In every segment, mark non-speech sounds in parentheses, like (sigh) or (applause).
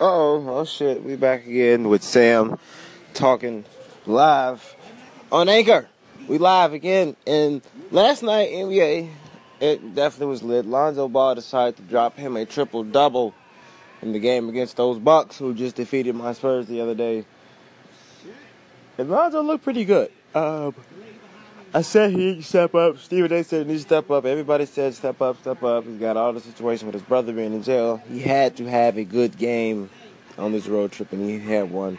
oh, oh shit, we back again with Sam talking live on Anchor. We live again, and last night NBA, it definitely was lit. Lonzo Ball decided to drop him a triple double in the game against those Bucks who just defeated my Spurs the other day. And Lonzo looked pretty good. Um, I said he needs to step up. Stephen A said he needs to step up. Everybody said step up, step up. He's got all the situation with his brother being in jail. He had to have a good game on this road trip, and he had one.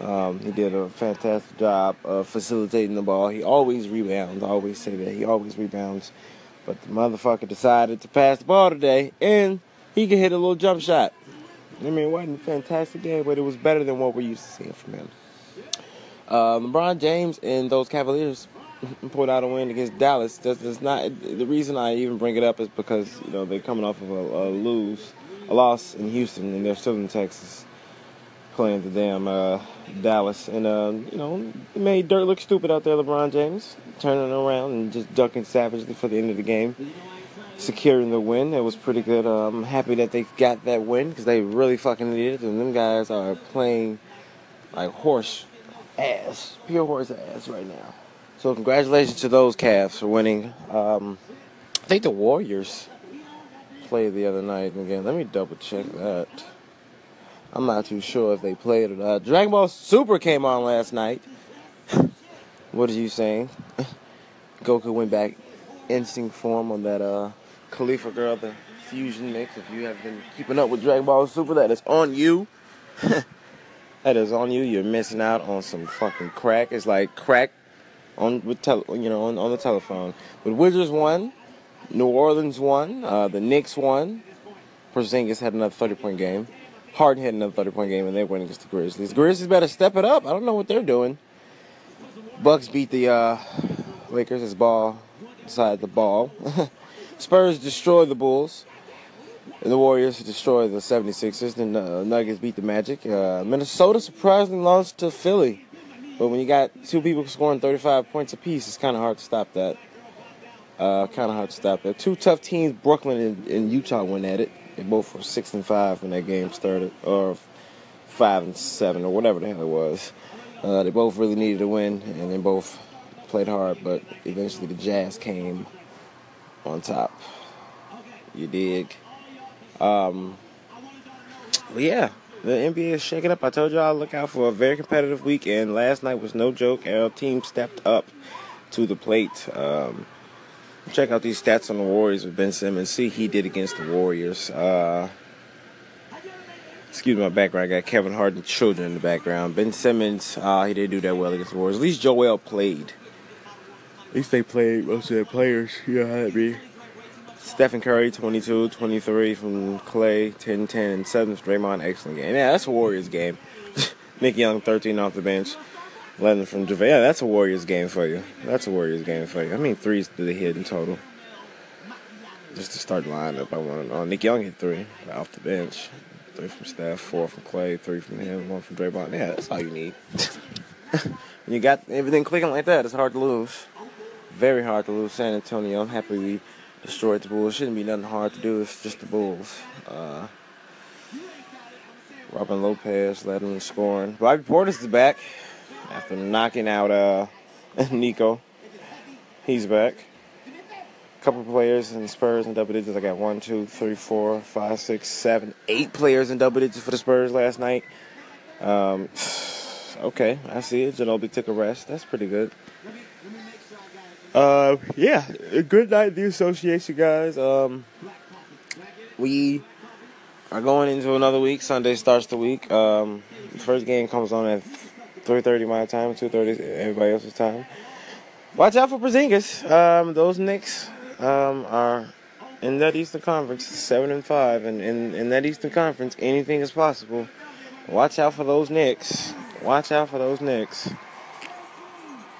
Um, he did a fantastic job of facilitating the ball. He always rebounds. I always say that. He always rebounds. But the motherfucker decided to pass the ball today, and he could hit a little jump shot. I mean, it wasn't a fantastic game, but it was better than what we're used to seeing from him. Uh, LeBron James and those Cavaliers pulled out a win against Dallas. That's, that's not the reason I even bring it up is because you know they're coming off of a, a lose, a loss in Houston, and they're still in Texas playing the damn uh, Dallas, and uh, you know it made Dirk look stupid out there. LeBron James turning around and just ducking savagely for the end of the game, securing the win. It was pretty good. Uh, I'm happy that they got that win because they really fucking needed it, and them guys are playing like horse ass, pure horse ass right now. So congratulations to those Cavs for winning. Um, I think the Warriors played the other night again. Let me double check that. I'm not too sure if they played or not. Dragon Ball Super came on last night. (laughs) what are you saying? (laughs) Goku went back instinct form on that uh Khalifa girl, the fusion mix. If you have been keeping up with Dragon Ball Super, that is on you. (laughs) that is on you. You're missing out on some fucking crack. It's like crack on with tele, you know on, on the telephone. But Wizards won, New Orleans won, uh, the Knicks won. Porzingis had another 30 point game. Harden had another 30 point game, and they went against the Grizzlies. Grizzlies better step it up. I don't know what they're doing. Bucks beat the uh, Lakers as ball inside the ball. (laughs) Spurs destroy the Bulls. The Warriors destroy the 76ers. The Nuggets beat the Magic. Uh, Minnesota surprisingly lost to Philly. But when you got two people scoring 35 points apiece, it's kind of hard to stop that. Uh, kind of hard to stop that. Two tough teams, Brooklyn and, and, Utah, went at it. They both were six and five when that game started, or five and seven, or whatever the hell it was. Uh, they both really needed a win, and they both played hard. But eventually, the Jazz came on top. You dig? Um, yeah, the NBA is shaking up. I told y'all look out for a very competitive weekend. Last night was no joke. Our team stepped up to the plate. Um, check out these stats on the Warriors with Ben Simmons. See he did against the Warriors. Uh, excuse my background. I got Kevin Harden children in the background. Ben Simmons, uh, he didn't do that well against the Warriors. At least Joel played. At least they played most of their players. You know how that be. Stephen Curry, 22, 23 from Clay, 10, 10, and 7 from Draymond. Excellent game. Yeah, that's a Warriors game. (laughs) Nick Young, 13 off the bench. 11 from JaVale. Yeah, that's a Warriors game for you. That's a Warriors game for you. I mean, threes did they hit in total? Just to start the lineup, I want to know. Nick Young hit three off the bench. Three from Steph, four from Clay, three from him, one from Draymond. Yeah, that's all you need. (laughs) you got everything clicking like that, it's hard to lose. Very hard to lose San Antonio. I'm happy we destroyed the Bulls. Shouldn't be nothing hard to do. It's just the Bulls. Uh, Robin Lopez led them in scoring. Bobby Portis is back after knocking out uh, (laughs) Nico. He's back. A couple players in Spurs in double digits. I got one, two, three, four, five, six, seven, eight players in double digits for the Spurs last night. Um, (sighs) okay, I see it. Ginobili took a rest. That's pretty good. Uh, yeah, good night, the association guys. Um, we are going into another week. Sunday starts the week. Um, first game comes on at 3:30 my time, 2:30 everybody else's time. Watch out for Porzingis. Um, those Knicks um, are in that Eastern Conference, seven and five, and in, in that Eastern Conference, anything is possible. Watch out for those Knicks. Watch out for those Knicks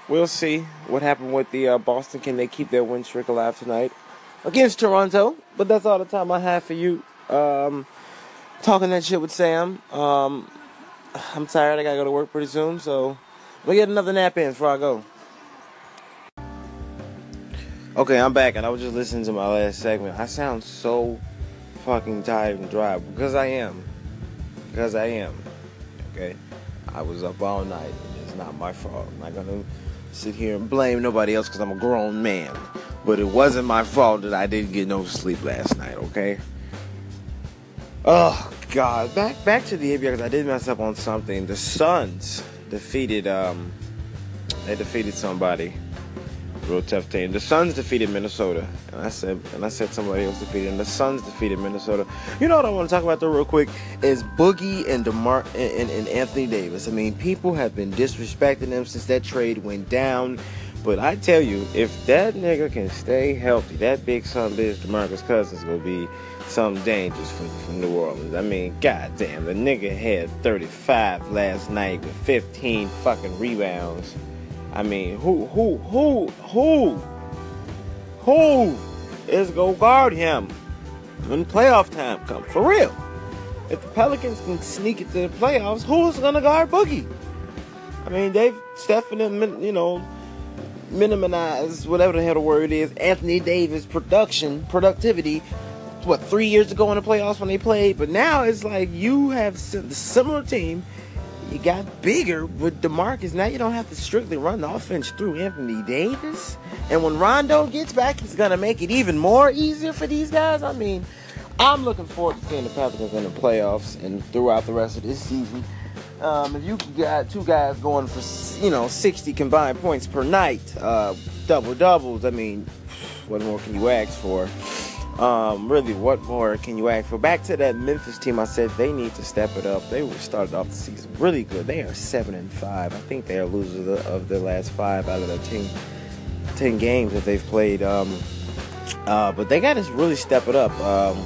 we'll see what happened with the uh, Boston. Can they keep their win streak alive tonight against Toronto? But that's all the time I have for you. Um, talking that shit with Sam. Um, I'm tired. I gotta go to work pretty soon, so we'll get another nap in before I go. Okay, I'm back, and I was just listening to my last segment. I sound so fucking tired and dry because I am. because I am. Okay? I was up all night. It's not my fault. I'm not gonna sit here and blame nobody else because I'm a grown man. But it wasn't my fault that I didn't get no sleep last night, okay? Oh God, back back to the NBA because I did mess up on something. The Suns defeated um they defeated somebody. Real tough team. The Suns defeated Minnesota, and I said, and I said somebody else defeated. And the Suns defeated Minnesota. You know what I want to talk about though, real quick, is Boogie and Demar and, and, and Anthony Davis. I mean, people have been disrespecting them since that trade went down. But I tell you, if that nigga can stay healthy, that big son bitch DeMarcus Cousins gonna be some dangerous for, for New Orleans. I mean, goddamn, the nigga had 35 last night with 15 fucking rebounds. I mean, who, who, who, who, who is gonna guard him when playoff time comes? For real. If the Pelicans can sneak into the playoffs, who's gonna guard Boogie? I mean, they've Stephen, you know, minimize whatever the hell the word is. Anthony Davis production, productivity. What three years ago in the playoffs when they played, but now it's like you have a similar team you got bigger with DeMarcus. Now you don't have to strictly run the offense through Anthony Davis. And when Rondo gets back, he's going to make it even more easier for these guys. I mean, I'm looking forward to seeing the Pelicans in the playoffs and throughout the rest of this season. Um, if you got two guys going for, you know, 60 combined points per night, uh, double doubles, I mean, what more can you ask for? Um, really, what more can you ask for? Back to that Memphis team, I said they need to step it up. They started off the season really good. They are seven and five. I think they are losers of their last five out of the 10, 10 games that they've played. Um, uh, but they got to really step it up. Um,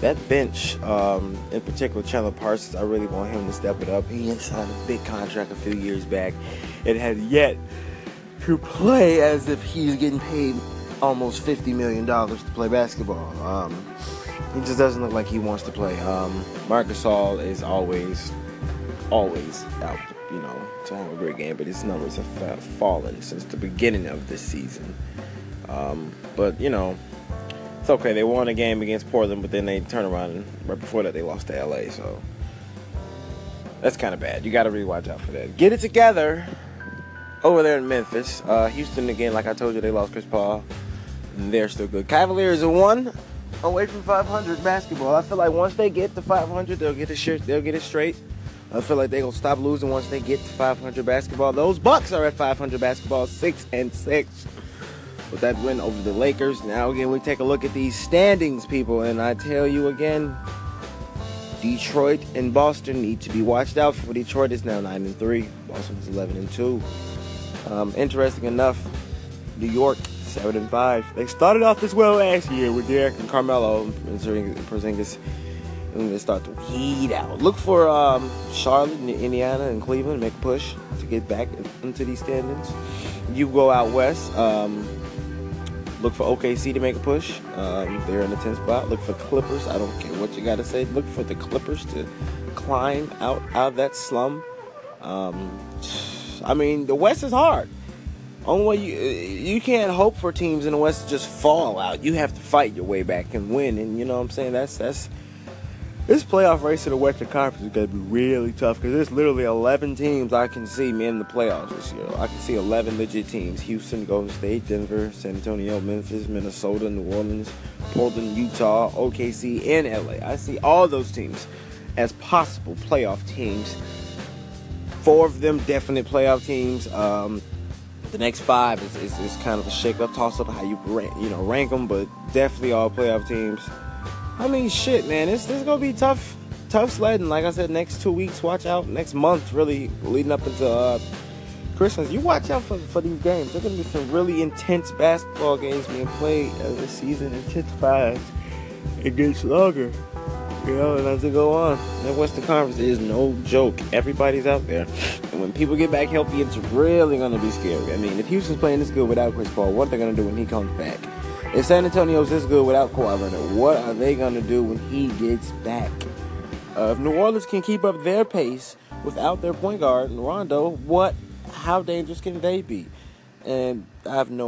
that bench, um, in particular, Chandler Parsons, I really want him to step it up. He signed a big contract a few years back. It had yet to play as if he's getting paid almost $50 million to play basketball. Um, he just doesn't look like he wants to play. Um, Marc Gasol is always, always out, you know, to have a great game, but his numbers have fallen since the beginning of this season. Um, but, you know, it's okay. They won a game against Portland, but then they turn around and right before that they lost to LA, so that's kind of bad. You got to really watch out for that. Get it together over there in Memphis. Uh, Houston, again, like I told you, they lost Chris Paul they're still good. Cavaliers are one away from 500 basketball. I feel like once they get to 500, they'll get it straight. They'll get it straight. I feel like they're gonna stop losing once they get to 500 basketball. Those Bucks are at 500 basketball, six and six. With that win over the Lakers. Now again, we take a look at these standings, people, and I tell you again, Detroit and Boston need to be watched out for. Detroit is now nine and three. Boston is 11 and two. Um, interesting enough, New York seven and five. They started off this well last year with Derrick and Carmelo and Porzingis. And they start to weed out. Look for um, Charlotte, and Indiana, and Cleveland make a push to get back into these standings. You go out west. Um, look for OKC to make a push. Um, they're in the 10th spot. Look for Clippers. I don't care what you got to say. Look for the Clippers to climb out, out of that slum. Um, I mean, the West is hard. Only way you you can't hope for teams in the West to just fall out. You have to fight your way back and win. And you know what I'm saying? That's that's this playoff race in the Western Conference is going to be really tough because there's literally 11 teams I can see me in the playoffs this year. I can see 11 legit teams: Houston, Golden State, Denver, San Antonio, Memphis, Minnesota, New Orleans, Portland, Utah, OKC, and LA. I see all those teams as possible playoff teams. Four of them definite playoff teams. Um, the next five is, is, is kind of a shake up, toss up how you rank, you know rank them, but definitely all playoff teams. I mean, shit, man, this this gonna be tough, tough sledding. Like I said, next two weeks, watch out. Next month, really leading up into uh, Christmas, you watch out for, for these games. There's gonna be some really intense basketball games being played as the season intensifies. It gets longer. You know, and as it go on, that Western Conference is no joke. Everybody's out there. And when people get back healthy, it's really going to be scary. I mean, if Houston's playing this good without Chris Paul, what are they going to do when he comes back? If San Antonio's this good without Kawhi Leonard, what are they going to do when he gets back? Uh, if New Orleans can keep up their pace without their point guard, and Rondo, what, how dangerous can they be? And I have no